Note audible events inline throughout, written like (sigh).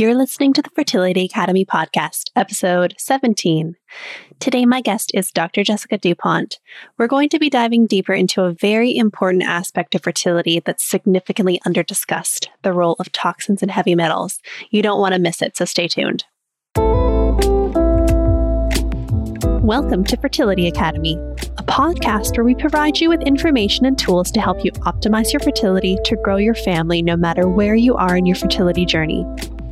You're listening to the Fertility Academy podcast, episode 17. Today, my guest is Dr. Jessica DuPont. We're going to be diving deeper into a very important aspect of fertility that's significantly underdiscussed the role of toxins and heavy metals. You don't want to miss it, so stay tuned. Welcome to Fertility Academy, a podcast where we provide you with information and tools to help you optimize your fertility to grow your family no matter where you are in your fertility journey.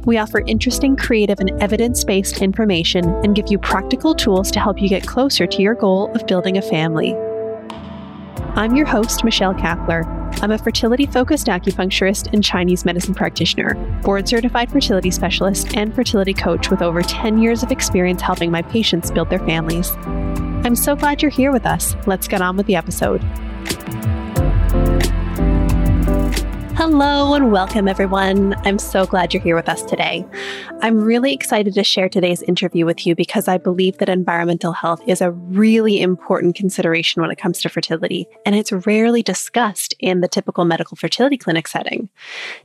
We offer interesting, creative, and evidence based information and give you practical tools to help you get closer to your goal of building a family. I'm your host, Michelle Kapler. I'm a fertility focused acupuncturist and Chinese medicine practitioner, board certified fertility specialist, and fertility coach with over 10 years of experience helping my patients build their families. I'm so glad you're here with us. Let's get on with the episode. Hello and welcome, everyone. I'm so glad you're here with us today. I'm really excited to share today's interview with you because I believe that environmental health is a really important consideration when it comes to fertility, and it's rarely discussed in the typical medical fertility clinic setting.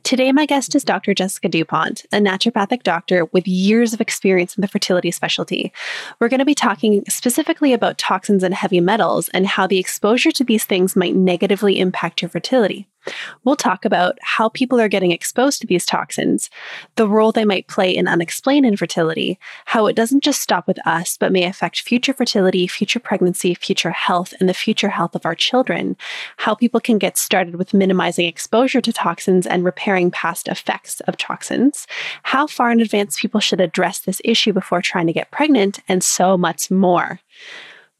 Today, my guest is Dr. Jessica DuPont, a naturopathic doctor with years of experience in the fertility specialty. We're going to be talking specifically about toxins and heavy metals and how the exposure to these things might negatively impact your fertility. We'll talk about how people are getting exposed to these toxins, the role they might play in unexplained infertility, how it doesn't just stop with us, but may affect future fertility, future pregnancy, future health, and the future health of our children, how people can get started with minimizing exposure to toxins and repairing past effects of toxins, how far in advance people should address this issue before trying to get pregnant, and so much more.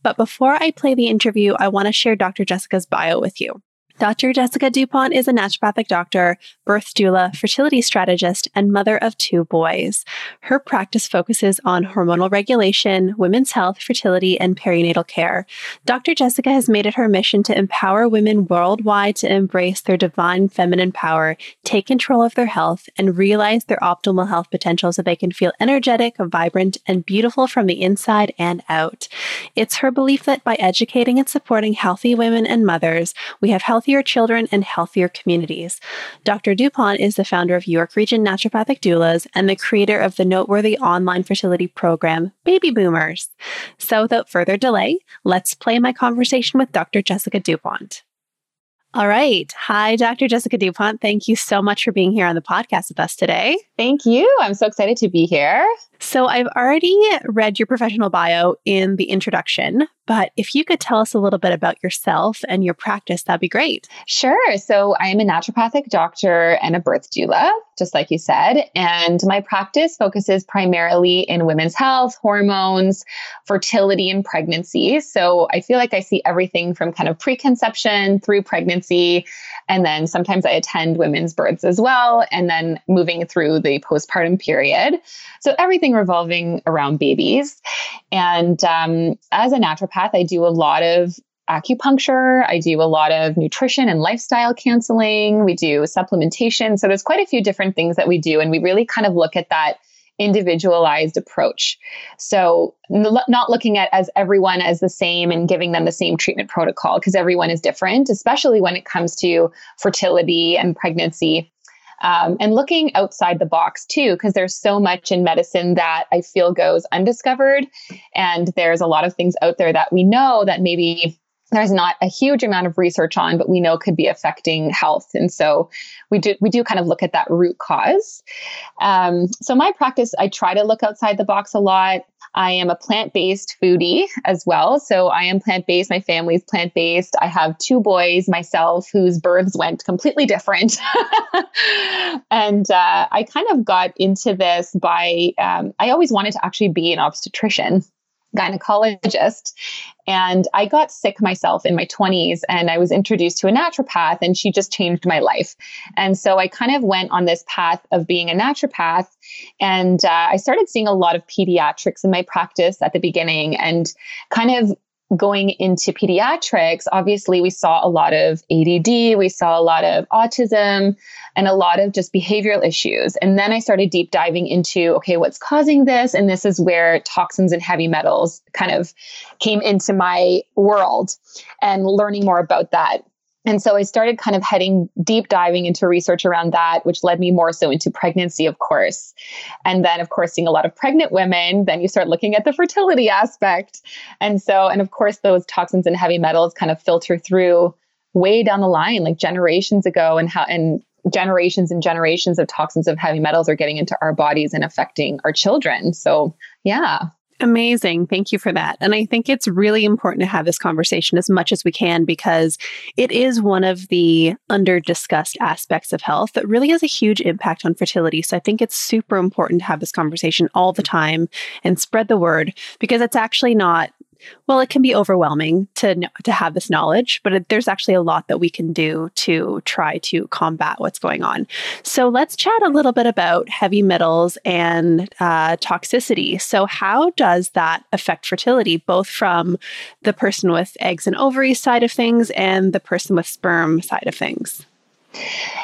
But before I play the interview, I want to share Dr. Jessica's bio with you. Dr. Jessica DuPont is a naturopathic doctor, birth doula, fertility strategist, and mother of two boys. Her practice focuses on hormonal regulation, women's health, fertility, and perinatal care. Dr. Jessica has made it her mission to empower women worldwide to embrace their divine feminine power, take control of their health, and realize their optimal health potential so they can feel energetic, vibrant, and beautiful from the inside and out. It's her belief that by educating and supporting healthy women and mothers, we have health healthier children and healthier communities. Dr. DuPont is the founder of York Region Naturopathic Doulas and the creator of the noteworthy online fertility program, Baby Boomers. So, without further delay, let's play my conversation with Dr. Jessica DuPont. All right. Hi, Dr. Jessica DuPont. Thank you so much for being here on the podcast with us today. Thank you. I'm so excited to be here. So, I've already read your professional bio in the introduction, but if you could tell us a little bit about yourself and your practice, that'd be great. Sure. So, I am a naturopathic doctor and a birth doula, just like you said. And my practice focuses primarily in women's health, hormones, fertility, and pregnancy. So, I feel like I see everything from kind of preconception through pregnancy. And then sometimes I attend women's births as well, and then moving through the postpartum period. So, everything revolving around babies. And um, as a naturopath, I do a lot of acupuncture. I do a lot of nutrition and lifestyle counseling. We do supplementation. So there's quite a few different things that we do. And we really kind of look at that individualized approach. So not looking at as everyone as the same and giving them the same treatment protocol because everyone is different, especially when it comes to fertility and pregnancy um, and looking outside the box too, because there's so much in medicine that I feel goes undiscovered. And there's a lot of things out there that we know that maybe there's not a huge amount of research on, but we know could be affecting health. And so we do we do kind of look at that root cause. Um, so my practice, I try to look outside the box a lot. I am a plant based foodie as well. So I am plant based. My family's plant based. I have two boys myself whose births went completely different. (laughs) and uh, I kind of got into this by, um, I always wanted to actually be an obstetrician gynecologist. And I got sick myself in my 20s and I was introduced to a naturopath and she just changed my life. And so I kind of went on this path of being a naturopath. And uh, I started seeing a lot of pediatrics in my practice at the beginning and kind of going into pediatrics, obviously we saw a lot of ADD, we saw a lot of autism, and a lot of just behavioral issues. And then I started deep diving into okay, what's causing this? And this is where toxins and heavy metals kind of came into my world and learning more about that. And so I started kind of heading deep diving into research around that, which led me more so into pregnancy, of course. And then, of course, seeing a lot of pregnant women, then you start looking at the fertility aspect. And so, and of course, those toxins and heavy metals kind of filter through way down the line, like generations ago, and how, and generations and generations of toxins of heavy metals are getting into our bodies and affecting our children. So, yeah. Amazing. Thank you for that. And I think it's really important to have this conversation as much as we can because it is one of the under discussed aspects of health that really has a huge impact on fertility. So I think it's super important to have this conversation all the time and spread the word because it's actually not well, it can be overwhelming to to have this knowledge, but it, there's actually a lot that we can do to try to combat what's going on. So let's chat a little bit about heavy metals and uh, toxicity. So how does that affect fertility, both from the person with eggs and ovaries side of things and the person with sperm side of things?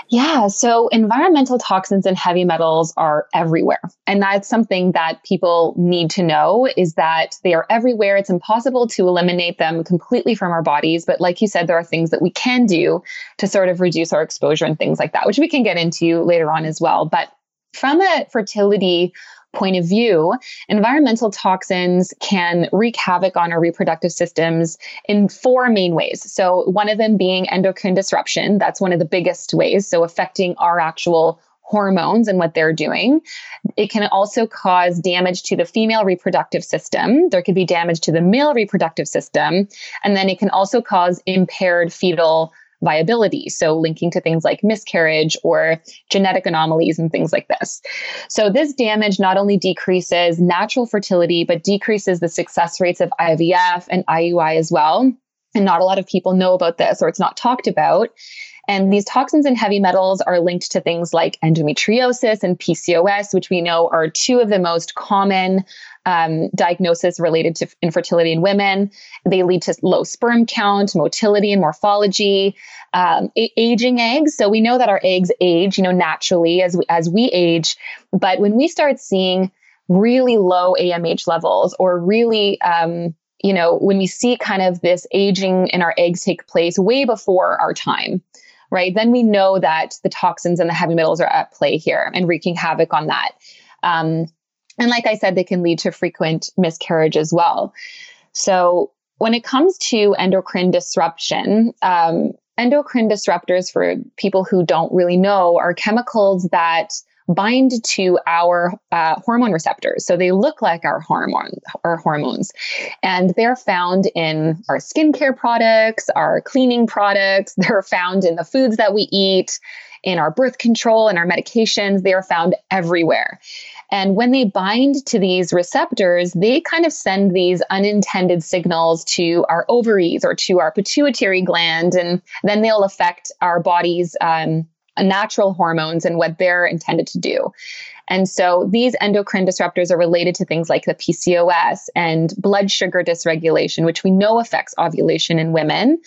Yeah, so environmental toxins and heavy metals are everywhere. And that's something that people need to know is that they are everywhere. It's impossible to eliminate them completely from our bodies, but like you said there are things that we can do to sort of reduce our exposure and things like that, which we can get into later on as well. But from a fertility point of view, environmental toxins can wreak havoc on our reproductive systems in four main ways. So, one of them being endocrine disruption. That's one of the biggest ways. So, affecting our actual hormones and what they're doing. It can also cause damage to the female reproductive system. There could be damage to the male reproductive system. And then it can also cause impaired fetal viability. So, linking to things like miscarriage or genetic anomalies and things like this. So, this damage not only decreases natural fertility, but decreases the success rates of IVF and IUI as well. And not a lot of people know about this or it's not talked about. And these toxins and heavy metals are linked to things like endometriosis and PCOS, which we know are two of the most common um, diagnosis related to infertility in women. They lead to low sperm count, motility, and morphology, um, a- aging eggs. So we know that our eggs age, you know, naturally as we, as we age. But when we start seeing really low AMH levels or really um, you know, when we see kind of this aging in our eggs take place way before our time, right? Then we know that the toxins and the heavy metals are at play here and wreaking havoc on that. Um, and like I said, they can lead to frequent miscarriage as well. So when it comes to endocrine disruption, um, endocrine disruptors, for people who don't really know, are chemicals that bind to our uh, hormone receptors. So they look like our hormone, our hormones, and they're found in our skincare products, our cleaning products. (laughs) They're found in the foods that we eat, in our birth control and our medications. They are found everywhere. And when they bind to these receptors, they kind of send these unintended signals to our ovaries or to our pituitary gland, and then they'll affect our body's um, natural hormones and what they're intended to do. And so these endocrine disruptors are related to things like the PCOS and blood sugar dysregulation, which we know affects ovulation in women.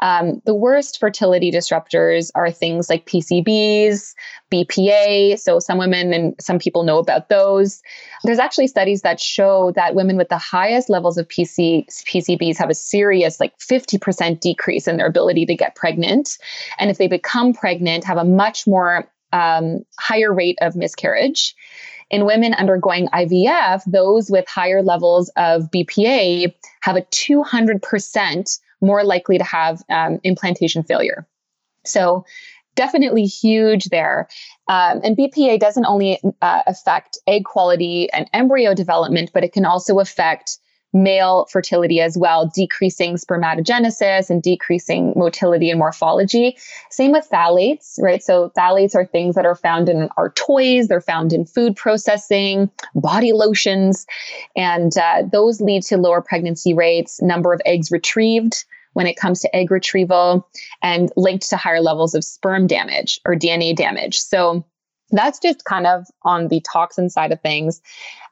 Um, the worst fertility disruptors are things like PCBs, BPA. So some women and some people know about those. There's actually studies that show that women with the highest levels of PC, PCBs have a serious, like 50% decrease in their ability to get pregnant. And if they become pregnant, have a much more um, higher rate of miscarriage. In women undergoing IVF, those with higher levels of BPA have a 200% more likely to have um, implantation failure. So, definitely huge there. Um, and BPA doesn't only uh, affect egg quality and embryo development, but it can also affect male fertility as well, decreasing spermatogenesis and decreasing motility and morphology. Same with phthalates, right? So phthalates are things that are found in our toys, they're found in food processing, body lotions, and uh, those lead to lower pregnancy rates, number of eggs retrieved when it comes to egg retrieval, and linked to higher levels of sperm damage or DNA damage. So that's just kind of on the toxin side of things.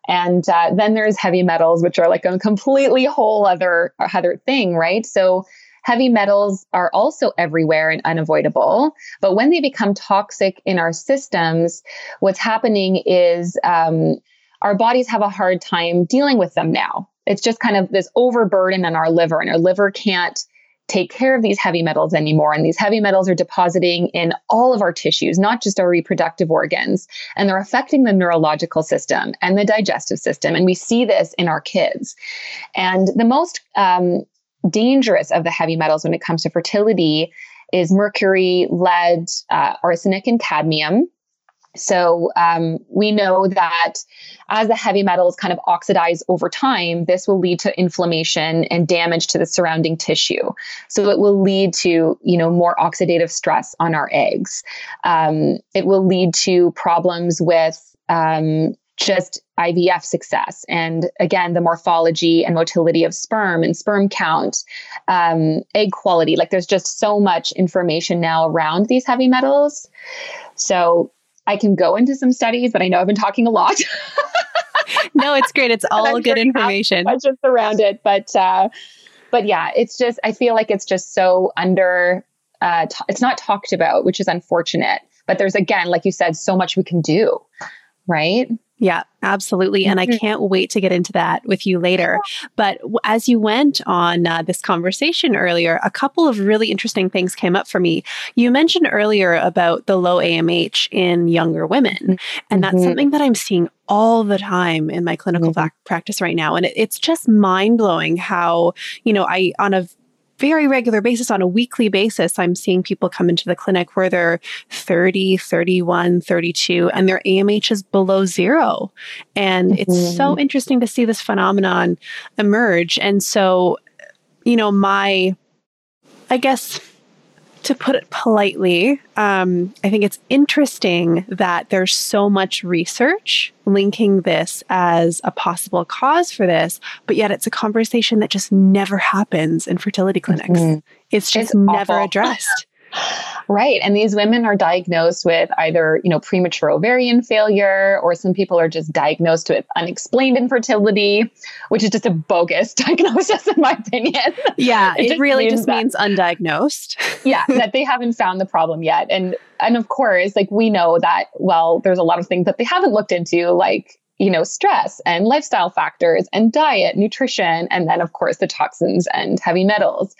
And uh, then there's heavy metals, which are like a completely whole other other thing, right? So heavy metals are also everywhere and unavoidable. But when they become toxic in our systems, what's happening is um, our bodies have a hard time dealing with them now. It's just kind of this overburden on our liver, and our liver can't take care of these heavy metals anymore. And these heavy metals are depositing in all of our tissues, not just our reproductive organs. And they're affecting the neurological system and the digestive system. And we see this in our kids. And the most um, dangerous of the heavy metals when it comes to fertility is mercury, lead, uh, arsenic, and cadmium. So um, we know that as the heavy metals kind of oxidize over time, this will lead to inflammation and damage to the surrounding tissue. So it will lead to you know more oxidative stress on our eggs. Um, it will lead to problems with um, just IVF success. And again, the morphology and motility of sperm and sperm count, um, egg quality. Like there's just so much information now around these heavy metals. So I can go into some studies, but I know I've been talking a lot. (laughs) no, it's great. It's (laughs) all good information. I just around it, but uh, but yeah, it's just I feel like it's just so under. Uh, t- it's not talked about, which is unfortunate. But there's again, like you said, so much we can do, right? Yeah, absolutely. And I mm-hmm. can't wait to get into that with you later. But as you went on uh, this conversation earlier, a couple of really interesting things came up for me. You mentioned earlier about the low AMH in younger women, and that's mm-hmm. something that I'm seeing all the time in my clinical mm-hmm. practice right now. And it, it's just mind blowing how, you know, I, on a very regular basis, on a weekly basis, I'm seeing people come into the clinic where they're 30, 31, 32, and their AMH is below zero. And mm-hmm. it's so interesting to see this phenomenon emerge. And so, you know, my, I guess, to put it politely, um, I think it's interesting that there's so much research linking this as a possible cause for this, but yet it's a conversation that just never happens in fertility clinics. Mm-hmm. It's just it's never awful. addressed. Right. And these women are diagnosed with either, you know, premature ovarian failure or some people are just diagnosed with unexplained infertility, which is just a bogus (laughs) diagnosis in my opinion. Yeah, it, it really just that, means undiagnosed. (laughs) yeah, that they haven't found the problem yet. And and of course, like we know that well, there's a lot of things that they haven't looked into like you know, stress and lifestyle factors and diet, nutrition, and then, of course, the toxins and heavy metals.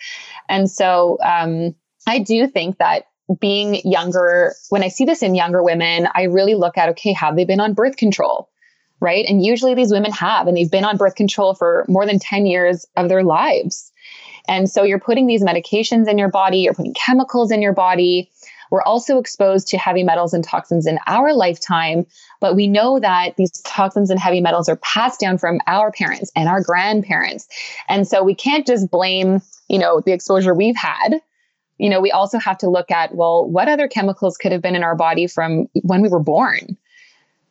And so, um, I do think that being younger, when I see this in younger women, I really look at okay, have they been on birth control? Right. And usually these women have, and they've been on birth control for more than 10 years of their lives. And so you're putting these medications in your body, you're putting chemicals in your body. We're also exposed to heavy metals and toxins in our lifetime, but we know that these toxins and heavy metals are passed down from our parents and our grandparents. And so we can't just blame, you know, the exposure we've had you know, we also have to look at, well, what other chemicals could have been in our body from when we were born,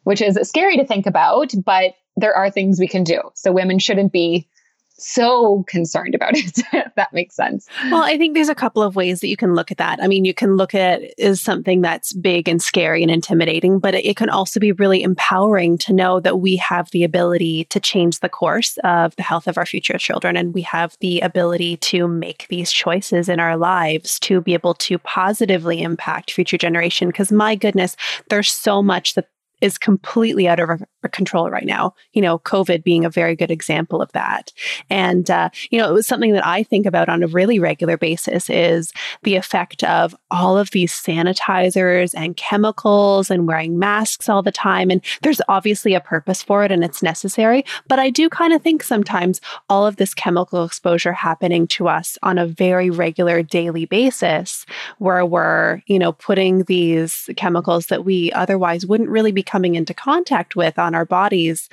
which is scary to think about, but there are things we can do. So women shouldn't be so concerned about (laughs) it, if that makes sense. Well, I think there's a couple of ways that you can look at that. I mean, you can look at it as something that's big and scary and intimidating, but it, it can also be really empowering to know that we have the ability to change the course of the health of our future children. And we have the ability to make these choices in our lives to be able to positively impact future generation. Because my goodness, there's so much that is completely out of our, control right now. You know, COVID being a very good example of that. And, uh, you know, it was something that I think about on a really regular basis is the effect of all of these sanitizers and chemicals and wearing masks all the time. And there's obviously a purpose for it and it's necessary. But I do kind of think sometimes all of this chemical exposure happening to us on a very regular daily basis where we're, you know, putting these chemicals that we otherwise wouldn't really be coming into contact with on our bodies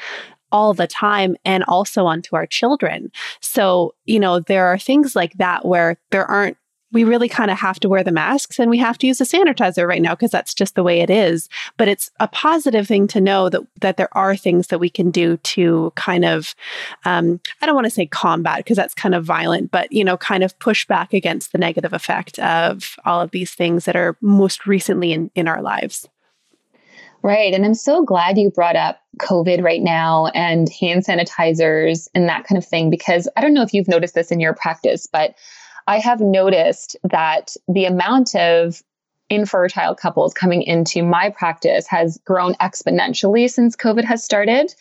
all the time and also onto our children. So, you know, there are things like that where there aren't we really kind of have to wear the masks and we have to use a sanitizer right now because that's just the way it is but it's a positive thing to know that that there are things that we can do to kind of um, i don't want to say combat because that's kind of violent but you know kind of push back against the negative effect of all of these things that are most recently in, in our lives Right. And I'm so glad you brought up COVID right now and hand sanitizers and that kind of thing, because I don't know if you've noticed this in your practice, but I have noticed that the amount of infertile couples coming into my practice has grown exponentially since COVID has started.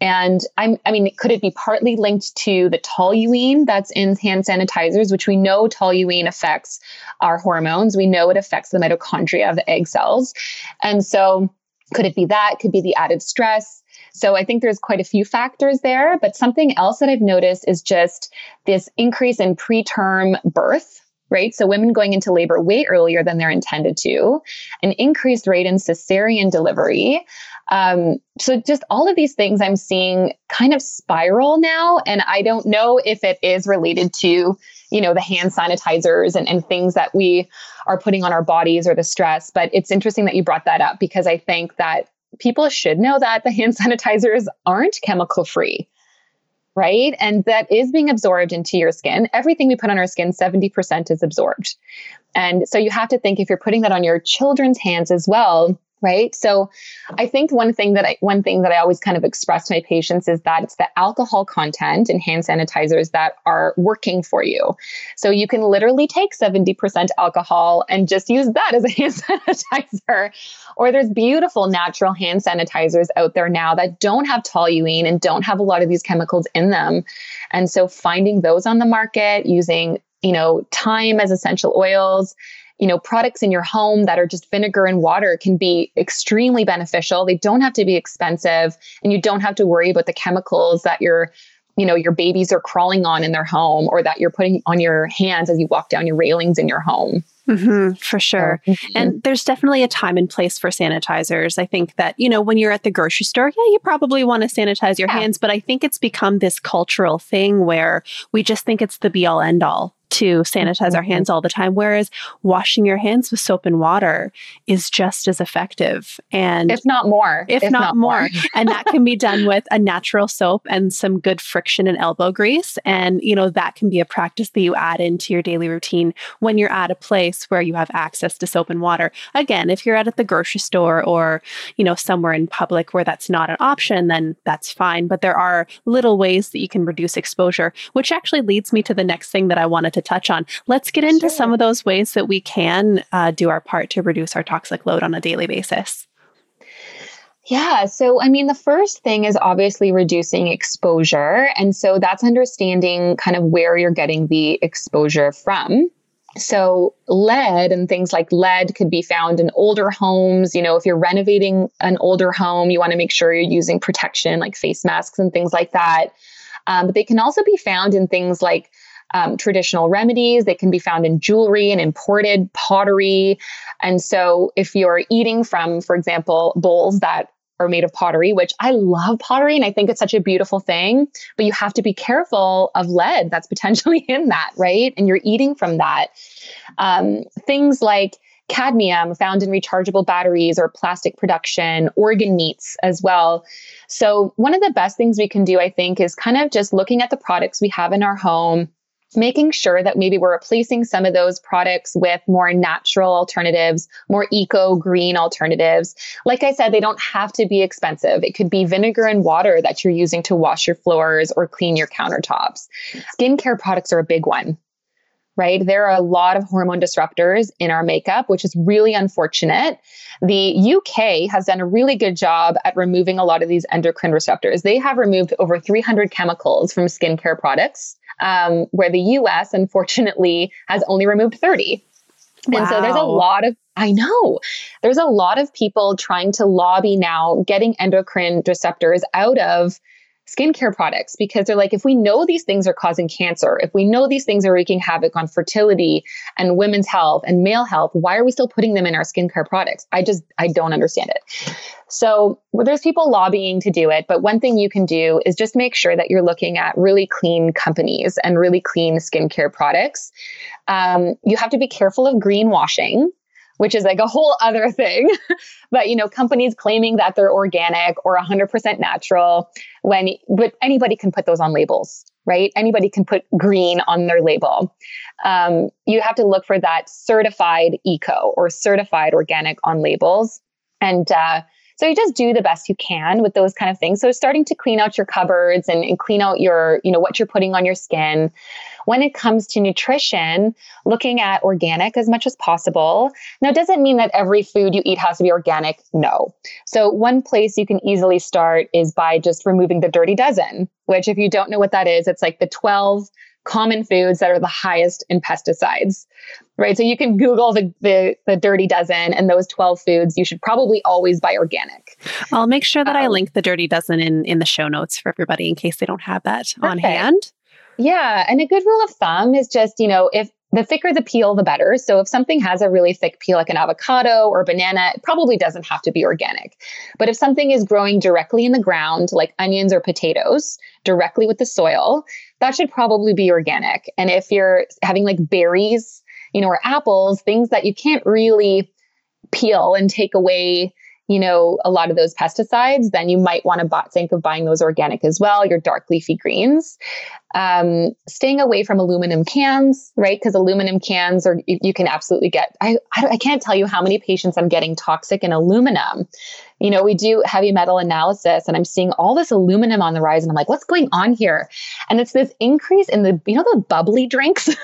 And I'm, I mean, could it be partly linked to the toluene that's in hand sanitizers, which we know toluene affects our hormones? We know it affects the mitochondria of the egg cells. And so, could it be that? Could be the added stress. So I think there's quite a few factors there. But something else that I've noticed is just this increase in preterm birth right? So women going into labor way earlier than they're intended to, an increased rate in cesarean delivery. Um, so just all of these things I'm seeing kind of spiral now. And I don't know if it is related to, you know, the hand sanitizers and, and things that we are putting on our bodies or the stress. But it's interesting that you brought that up because I think that people should know that the hand (laughs) sanitizers aren't chemical free right? And that is being absorbed into your skin. Everything we put on our skin, 70% is absorbed. And so you have to think if you're putting that on your children's hands as well, right? So i think one thing that i one thing that i always kind of express to my patients is that it's the alcohol content in hand sanitizers that are working for you. So you can literally take 70% alcohol and just use that as a (laughs) hand sanitizer. Or there's beautiful natural hand sanitizers out there now that don't have toluene and don't have a lot of these chemicals in them. And so finding those on the market using you know thyme as essential oils you know, products in your home that are just vinegar and water can be extremely beneficial. They don't have to be expensive and you don't have to worry about the chemicals that your you know your babies are crawling on in their home or that you're putting on your hands as you walk down your railings in your home Mm-hmm, for sure. Mm-hmm. And there's definitely a time and place for sanitizers. I think that, you know, when you're at the grocery store, yeah, you probably want to sanitize your yeah. hands, but I think it's become this cultural thing where we just think it's the be all end all to sanitize mm-hmm. our hands all the time. Whereas washing your hands with soap and water is just as effective. And if not more, if, if not, not, more. more. and that can be done (laughs) with a natural soap and some good friction and elbow grease. And, you know, that can be a practice that you add into your daily routine when you're at a place where you have access to soap and water. Again, if you're at, at the grocery store or, you know, somewhere in public where that's not an option, then that's fine. But there are little ways that you can reduce exposure, which actually leads me to the next thing that I wanted to to touch on. Let's get into sure. some of those ways that we can uh, do our part to reduce our toxic load on a daily basis. Yeah. So, I mean, the first thing is obviously reducing exposure. And so that's understanding kind of where you're getting the exposure from. So, lead and things like lead could be found in older homes. You know, if you're renovating an older home, you want to make sure you're using protection like face masks and things like that. Um, but they can also be found in things like um, traditional remedies. They can be found in jewelry and imported pottery. And so, if you're eating from, for example, bowls that are made of pottery, which I love pottery and I think it's such a beautiful thing, but you have to be careful of lead that's (laughs) potentially in that, right? And you're eating from that. Um, things like cadmium found in rechargeable batteries or plastic production, organ meats as well. So, one of the best things we can do, I think, is kind of just looking at the products we have in our home making sure that maybe we're replacing some of those products with more natural alternatives, more eco green alternatives. Like I said, they don't have to be expensive. It could be vinegar and water that you're using to wash your floors or clean your countertops. Skincare products are a big one. Right? There are a lot of hormone disruptors in our makeup, which is really unfortunate. The UK has done a really good job at removing a lot of these endocrine receptors. They have removed over 300 chemicals from skincare products um, where the US, unfortunately, has only removed 30. Wow. And so there's a lot of, I know, there's a lot of people trying to lobby now getting endocrine receptors out of skincare products because they're like, if we know these things are causing cancer, if we know these things are wreaking havoc on fertility and women's health and male health, why are we still putting them in our skincare products? I just, I don't understand it. So well, there's people lobbying to do it, but one thing you can do is just make sure that you're looking at really clean companies and really clean skincare products. Um, you have to be careful of greenwashing which is like a whole other thing. (laughs) but you know, companies claiming that they're organic or 100% natural when but anybody can put those on labels, right? Anybody can put green on their label. Um, you have to look for that certified eco or certified organic on labels. And uh, So you just do the best you can with those kind of things. So starting to clean out your cupboards and, and clean out your, you know, what you're putting on your skin. When it comes to nutrition, looking at organic as much as possible. Now, does it mean that every food you eat has to be organic? No. So one place you can easily start is by just removing the dirty dozen, which if you don't know what that is, it's like the 12 common foods that are the highest in pesticides right so you can google the, the, the dirty dozen and those 12 foods you should probably always buy organic i'll make sure that um, i link the dirty dozen in in the show notes for everybody in case they don't have that perfect. on hand yeah and a good rule of thumb is just you know if the thicker the peel, the better. So if something has a really thick peel, like an avocado or banana, it probably doesn't have to be organic. But if something is growing directly in the ground, like onions or potatoes, directly with the soil, that should probably be organic. And if you're having like berries, you know, or apples, things that you can't really peel and take away you know, a lot of those pesticides, then you might want to think of buying those organic as well, your dark leafy greens. Um, staying away from aluminum cans, right? Because aluminum cans are, you, you, can absolutely get, I, I can't tell you how many patients I'm getting toxic in aluminum. You know, we do heavy metal analysis and I'm seeing all this aluminum on the rise and I'm like, what's going on here? And it's this increase in the, you know, the bubbly drinks. (laughs)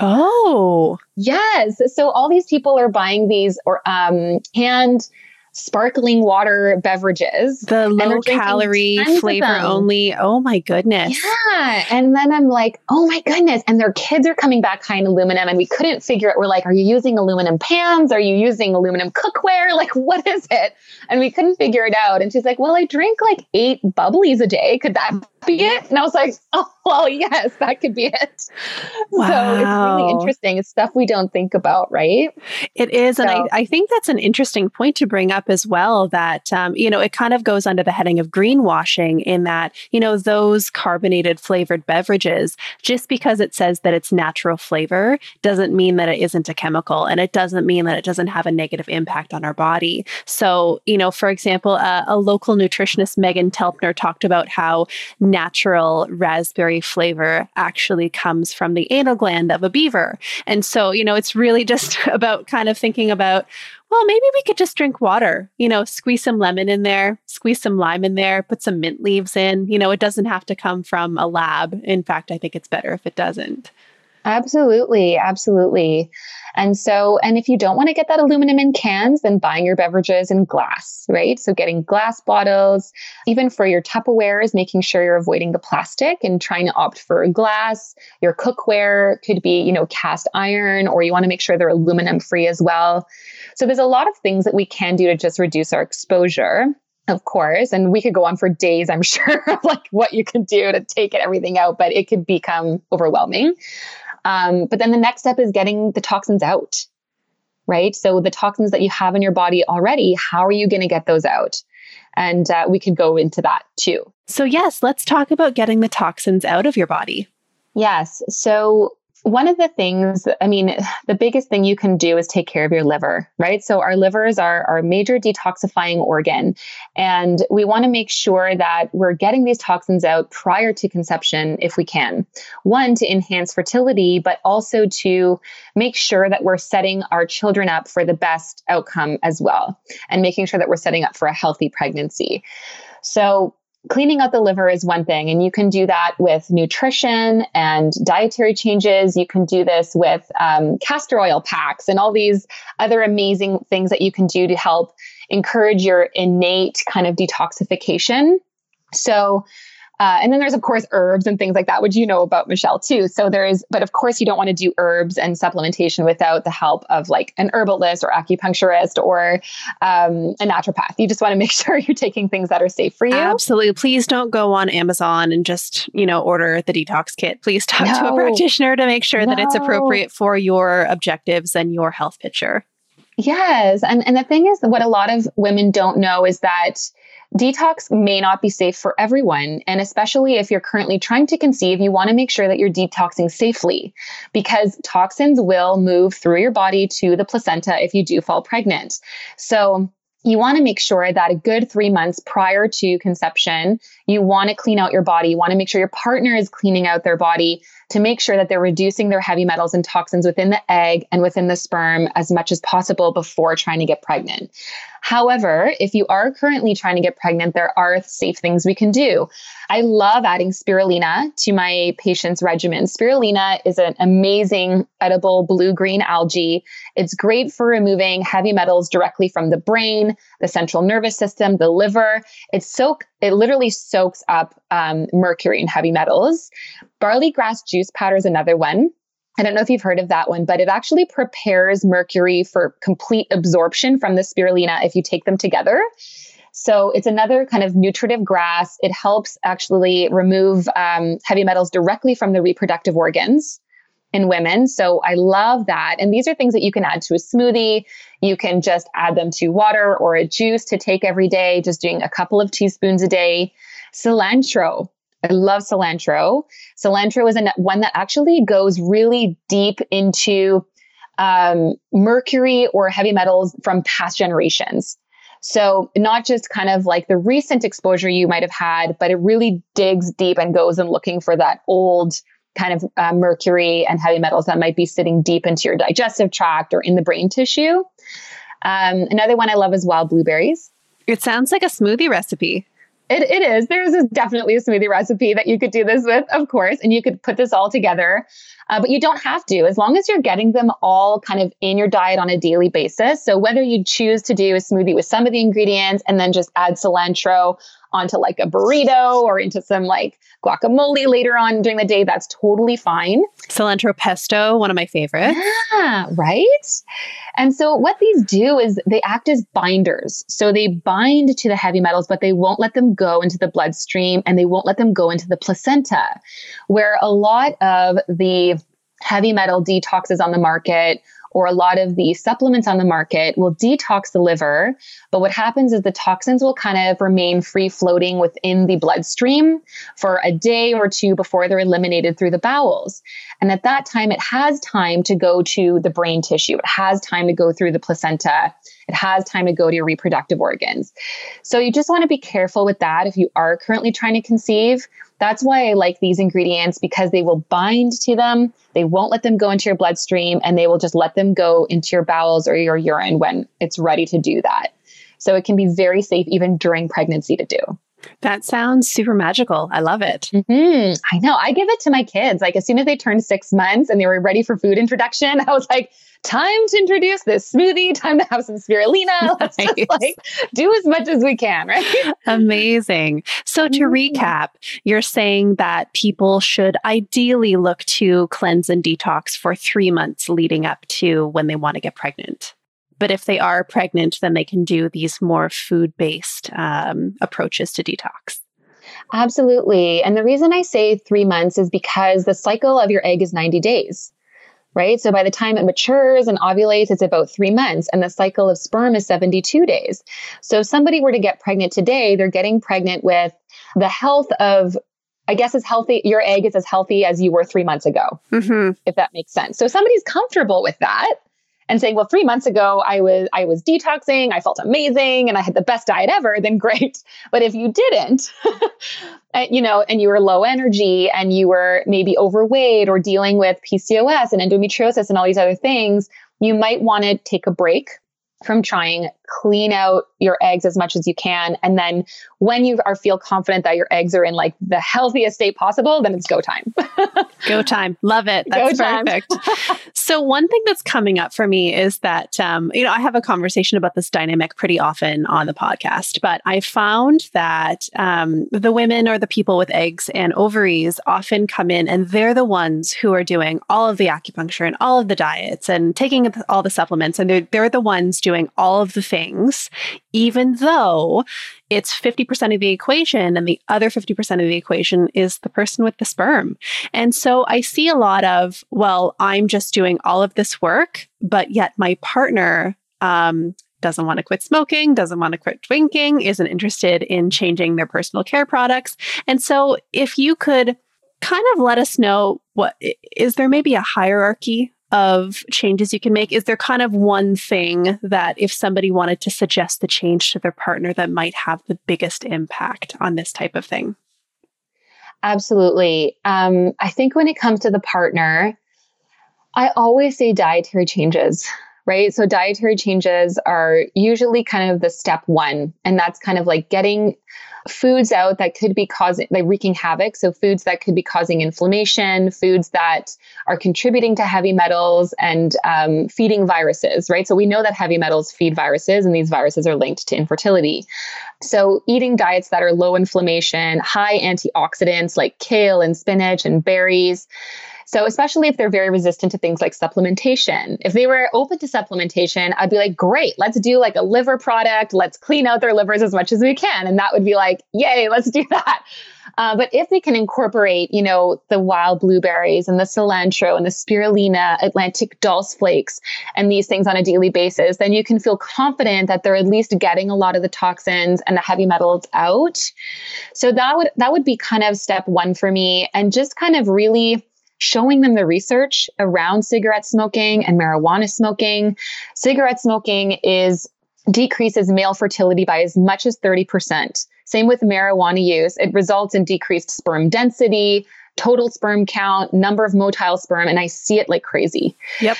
Oh, yes. So all these people are buying these or um, canned sparkling water beverages. The low calorie flavor only. Oh my goodness. Yeah. And then I'm like, oh my goodness. And their kids are coming back high in aluminum. And we couldn't figure it. We're like, are you using aluminum pans? Are you using aluminum cookware? (laughs) Like, what is it? And we couldn't figure it out. And she's like, well, I drink like eight bubblies a day. Could that be it? And I was like, (laughs) oh, well, yes, that could be it. Wow. So it's really interesting. It's stuff we don't think about, right? It is. So, and I, I think that's an interesting point to bring up as well that, um, you know, it kind of goes under the heading of greenwashing in that, you know, those carbonated flavored beverages, just because it says that it's natural flavor doesn't mean that it isn't a chemical and it doesn't mean that it doesn't have a negative impact on our body. So, you know, for example, uh, a local nutritionist, Meghan Telpner, talked about how natural raspberry flavor actually comes from the anal gland of a beaver. And so, you know, it's really (laughs) just about kind of thinking about well, maybe we could just drink water, you know, squeeze some lemon in there, squeeze some lime in there, put some mint leaves in. You know, it doesn't have to come from a lab. In fact, I think it's better if it doesn't. Absolutely. Absolutely. And so, and if you don't want to get that aluminum in cans, then buying your beverages in glass, right? So getting glass bottles, even for your Tupperwares, making sure you're avoiding the plastic and trying to opt for glass. Your cookware could be, you know, cast iron, or you want to make sure they're aluminum free as well. So there's a lot of things that we can do to just reduce our exposure of course and we could go on for days i'm (laughs) sure of like what you can do to take everything out but it could become overwhelming um, but then the next step is getting the toxins out, right? So the toxins that you have in your body already, how are you going to get those out? And uh, we could go into that too. So, yes, let's talk about getting the toxins out of your body. Yes. So, one of the things, I mean, the biggest thing you can do is take care of your liver, right? So, our livers are our major detoxifying organ. And we want to make sure that we're getting these toxins out prior to conception if we can. One, to enhance fertility, but also to make sure that we're setting our children up for the best outcome as well, and making sure that we're setting up for a healthy pregnancy. So, cleaning out the liver is one thing, and you can do that with nutrition and dietary changes. You can do this with um, castor oil packs and all these other amazing things that you can do to help encourage your innate kind of detoxification. So, uh, and then there's, of course, herbs and things like that, which you know about, Michelle, too. So there is, but of course, you don't want to do herbs and supplementation without the help of like an herbalist or acupuncturist or um, a naturopath. You just want to make (laughs) sure you're taking things that are safe for you. Absolutely. Please don't go on Amazon and just, you know, order the detox kit. Please talk no. to a practitioner to make sure no. that it's appropriate for your objectives and your health picture. Yes. And, and the thing is, what a lot of women don't know is that Detox may not be safe for everyone. And especially if you're currently trying to conceive, you want to make sure that you're detoxing safely because toxins will move through your body to the placenta if you do fall pregnant. So, you want to make sure that a good three months prior to conception, you want to clean out your body. You want to make sure your partner is cleaning out their body to make sure that they're reducing their heavy metals and toxins within the egg and within the sperm as much as possible before trying to get pregnant. However, if you are currently trying to get pregnant, there are safe things we can do. I love adding spirulina to my patients' regimen. Spirulina is an amazing edible blue green algae. It's great for removing heavy metals directly from the brain, the central nervous system, the liver. It's soak it literally soaks up um, mercury and heavy metals. Barley grass juice powder is another one. I don't know if you've heard of that one, but it actually prepares mercury for complete absorption from the spirulina if you take them together. So it's another kind of nutritive grass. It helps actually remove um, heavy metals directly from the reproductive organs in women. So I love that. And these are things that you can add to a smoothie. You can just add them to water or a juice to take every day, just doing a couple of teaspoons a day. Cilantro. I love cilantro. Cilantro is one that actually goes really deep into um, mercury or heavy metals from past generations. So, not just kind of like the recent exposure you might have had, but it really digs deep and goes and looking for that old kind of uh, mercury and heavy metals that might be sitting deep into your digestive tract or in the brain tissue. Um, another one I love is wild blueberries. It sounds like a smoothie recipe. It, it is. There's definitely a smoothie recipe that you could do this with, of course, and you could put this all together. Uh, but you don't have to, as long as you're getting them all kind of in your diet on a daily basis. So whether you choose to do a smoothie with some of the ingredients and then just add cilantro onto like a burrito or into some like guacamole later on during the day, that's totally fine. Cilantro pesto, one of my favorites. Yeah, right? And so what these do is they act as binders. So they bind to the heavy metals, but they won't let them go into the bloodstream and they won't let them go into the placenta, where a lot of the heavy metal detoxes on the market or a lot of the supplements on the market will detox the liver. But what happens is the toxins will kind of remain free floating within the bloodstream for a day or two before they're eliminated through the bowels. And at that time, it has time to go to the brain tissue, it has time to go through the placenta. It has time to go to your reproductive organs. So you just want to be careful with that if you are currently trying to conceive. That's why I like these ingredients because they will bind to them. They won't let them go into your bloodstream and they will just let them go into your bowels or your urine when it's ready to do that. So it can be very safe even during pregnancy to do. That sounds super magical. I love it. Mm-hmm. I know. I give it to my kids. Like as soon as they turned six months and they were ready for food introduction, (laughs) I was like, time to introduce this smoothie, time to have some spirulina. (laughs) Let's nice. just like do as much as we can, right? (laughs) Amazing. So to mm-hmm. recap, you're saying that people should ideally look to cleanse and detox for three months leading up to when they want to get pregnant. But if they are pregnant, then they can do these more food based um, approaches to detox. Absolutely. And the reason I say three months is because the cycle of your egg is 90 days right? So by the time it matures and ovulates, it's about three months, and the cycle of sperm is 72 days. So if somebody were to get pregnant today, they're getting pregnant with the health of I guess as healthy, your egg is as healthy as you were three months ago, mm-hmm. if that makes sense. So somebody's comfortable with that and saying, well, three months ago I was I was detoxing, I felt amazing, and I had the best diet ever, then (laughs) great. But if you didn't, (laughs) you know, and you were low energy and you were maybe overweight or dealing with PCOS and endometriosis and all these other things, you might want to take a break from trying clean out your eggs as much as you can. And then when you are feel confident that your eggs are in like the healthiest state possible then it's go time. (laughs) Go time. Love it. That's perfect. (laughs) So one thing that's coming up for me is that um, you know i have a conversation about this dynamic pretty often on the podcast but i found that um, the women or the people with eggs and ovaries often come in and they're the ones who are doing all of the acupuncture and all of the diets and taking all the supplements and they're, they're the ones doing all of the things, even though it's 50% of the equation and the other 50% of the equation is the person with the sperm. And so I see a lot of, well, I'm just doing all of this work, but yet my partner, um, doesn't want to quit smoking, doesn't want to quit drinking, isn't interested in changing their personal care products. And so, if you could kind of let us know what is there maybe a hierarchy of changes you can make? Is there kind of one thing that if somebody wanted to suggest the change to their partner that might have the biggest impact on this type of thing? Absolutely. Um, I think when it comes to the partner, I always say dietary changes, right? So, dietary changes are usually kind of the step one, and that's kind of like getting foods out that could be causing like wreaking havoc. So foods that could be causing inflammation foods that are contributing to heavy metals and um, feeding viruses right? So we know that heavy metals feed viruses and these viruses are linked to infertility. So eating diets that are low inflammation high antioxidants like kale and spinach and berries so, especially if they're very resistant to things like supplementation, if they were open to supplementation, I'd be like, great, let's do like a liver product. Let's clean out their livers as much as we can. And that would be like, yay, let's do (laughs) that. Uh, but if they can incorporate, you know, the wild blueberries and the cilantro and the spirulina, Atlantic dulse flakes, and these things on a daily basis, then you can feel confident that they're at least getting a lot of the toxins and the heavy metals out. So that would that would be kind of step one for me, and just kind of really showing them the research around cigarette smoking and marijuana smoking. Cigarette smoking is decreases male fertility by as much as 30%. Same with marijuana use. It results in decreased sperm density, total sperm count, number of motile sperm, and I see it like crazy. Yep.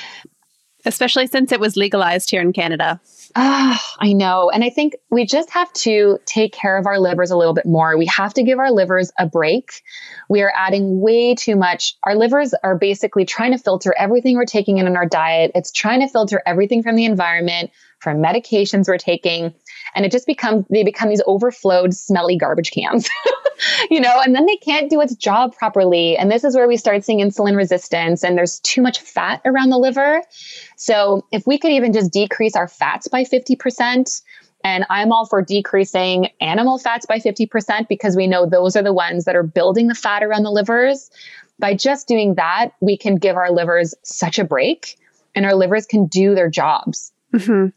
Especially since it was legalized here in Canada. Oh, I know. And I think we just have to take care of our livers a little bit more. We have to give our livers a break. We are adding way too much. Our livers are basically trying to filter everything we're taking in in our diet. It's trying to filter everything from the environment, from medications we're taking. And it just becomes, they become these overflowed, smelly garbage cans, (laughs) you know, and then they can't do its job properly. And this is where we start seeing insulin resistance and there's too much fat around the liver. So if we could even just decrease our fats by 50%, and I'm all for decreasing animal fats by 50% because we know those are the ones that are building the fat around the livers. By just doing that, we can give our livers such a break and our livers can do their jobs. Mm-hmm.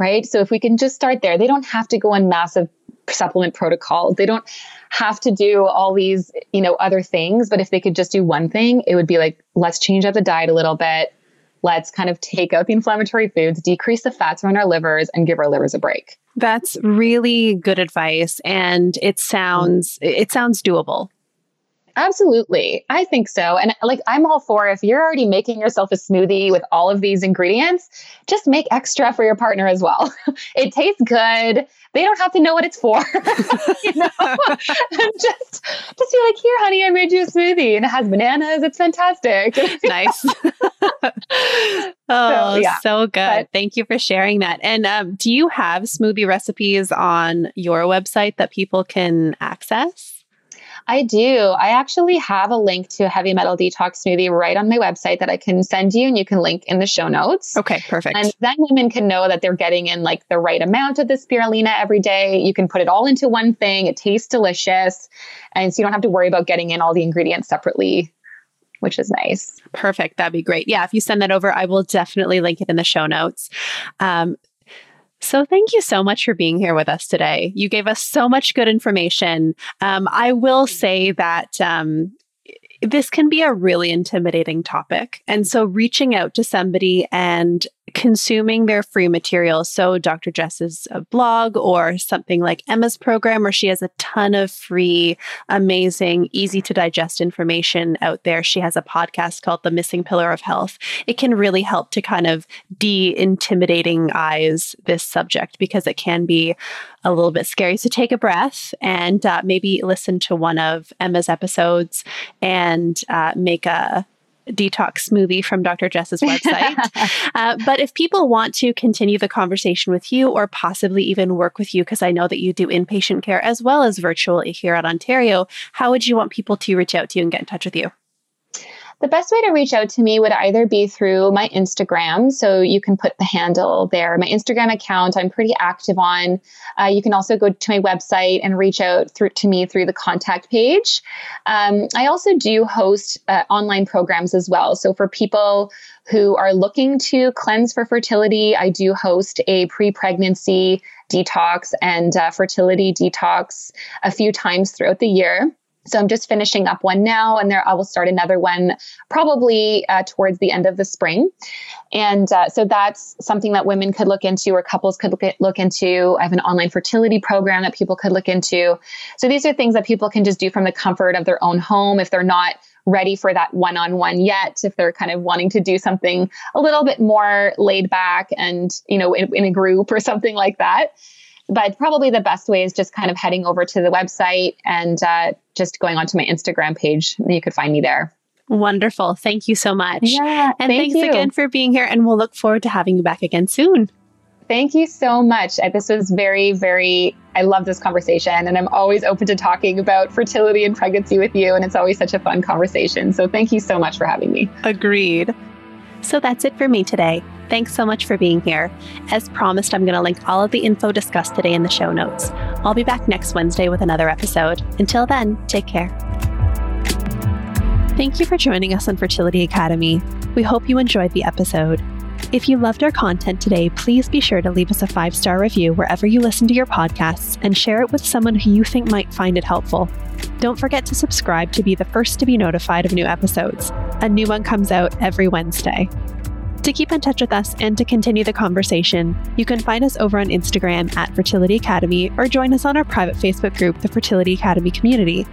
Right. So if we can just start there, they don't have to go on massive supplement protocols. They don't have to do all these, you know, other things. But if they could just do one thing, it would be like, let's change up the diet a little bit let's kind of take out the inflammatory foods, decrease the fats around our livers, and give our livers a break. That's really good advice. And it mm-hmm. sounds it sounds doable. Absolutely. I think so. And like, I'm all for if you're already making yourself a smoothie with all of these ingredients, just make extra for your partner as well. (laughs) it tastes good. They don't have to know what it's for. (laughs) you know, (laughs) just, just be like, here, honey, I made you a smoothie and it has bananas. It's fantastic. nice. oh, so, yeah. so good. But, Thank you for sharing that. And um, do you have smoothie recipes on your website that people can access? I do. I actually have a link to a heavy metal detox smoothie right on my website that I can send you and you can link in the show notes. Okay, perfect. And then women can know that they're getting in like the right amount of the spirulina every day. You can put it all into one thing. It tastes delicious. And so you don't have to worry about getting in all the ingredients separately which is nice. Perfect. That'd be great. Yeah, if you send that over, I will definitely link it in the show notes. Um, so, thank you so much for being here with us today. You gave us so much good information. Um, I will say that um, this can be a really intimidating topic. And so, reaching out to somebody and consuming their free material. So, Dr. Jess's uh, blog or something like Emma's program, where she has a ton of free, amazing, easy to digest information out there. She has a podcast called The Missing Pillar of Health. It can really help to kind of de intimidating eyes this subject because it can be a little bit scary. So, take a breath and uh, maybe listen to one of Emma's episodes and uh, make a detox smoothie from Dr. Jess's website. (laughs) uh, but if people want to continue the conversation with you or possibly even work with you, because I know that you do inpatient care as well as virtually here at Ontario, how would you want people to reach out to you and get in touch with you? The best way to reach out to me would either be through my Instagram. So you can put the handle there. My Instagram account, I'm pretty active on. Uh, you can also go to my website and reach out through to me through the contact page. Um, I also do host uh, online programs as well. So for people who are looking to cleanse for fertility, I do host a pre pregnancy detox and uh, fertility detox a few times throughout the year. So I'm just finishing up one now, and there I will start another one probably uh, towards the end of the spring. And uh, so that's something that women could look into, or couples could look, at, look into. I have an online fertility program that people could look into. So these are things that people can just do from the comfort of their own home if they're not ready for that one on one yet, if they're kind of wanting to do something a little bit more laid back and, you know, in, in a group or something like that. But probably the best way is just kind of heading over to the website and uh, just going onto my Instagram page. You could find me there. Wonderful. Thank you so much. Yeah. And thank thanks you. again for being here. And we'll look forward to having you back again soon. Thank you so much. This was very, very, I love this conversation. And I'm always open to talking about fertility and pregnancy with you. And it's always such a fun conversation. So thank you so much for having me. Agreed. So that's it for me today. Thanks so much for being here. As promised, I'm going to link all of the info discussed today in the show notes. I'll be back next Wednesday with another episode. Until then, take care. Thank you for joining us on Fertility Academy. We hope you enjoyed the episode. If you loved our content today, please be sure to leave us a five star review wherever you listen to your podcasts and share it with someone who you think might find it helpful. Don't forget to subscribe to be the first to be notified of new episodes. A new one comes out every Wednesday. To keep in touch with us and to continue the conversation, you can find us over on Instagram at Fertility Academy or join us on our private Facebook group, the Fertility Academy Community.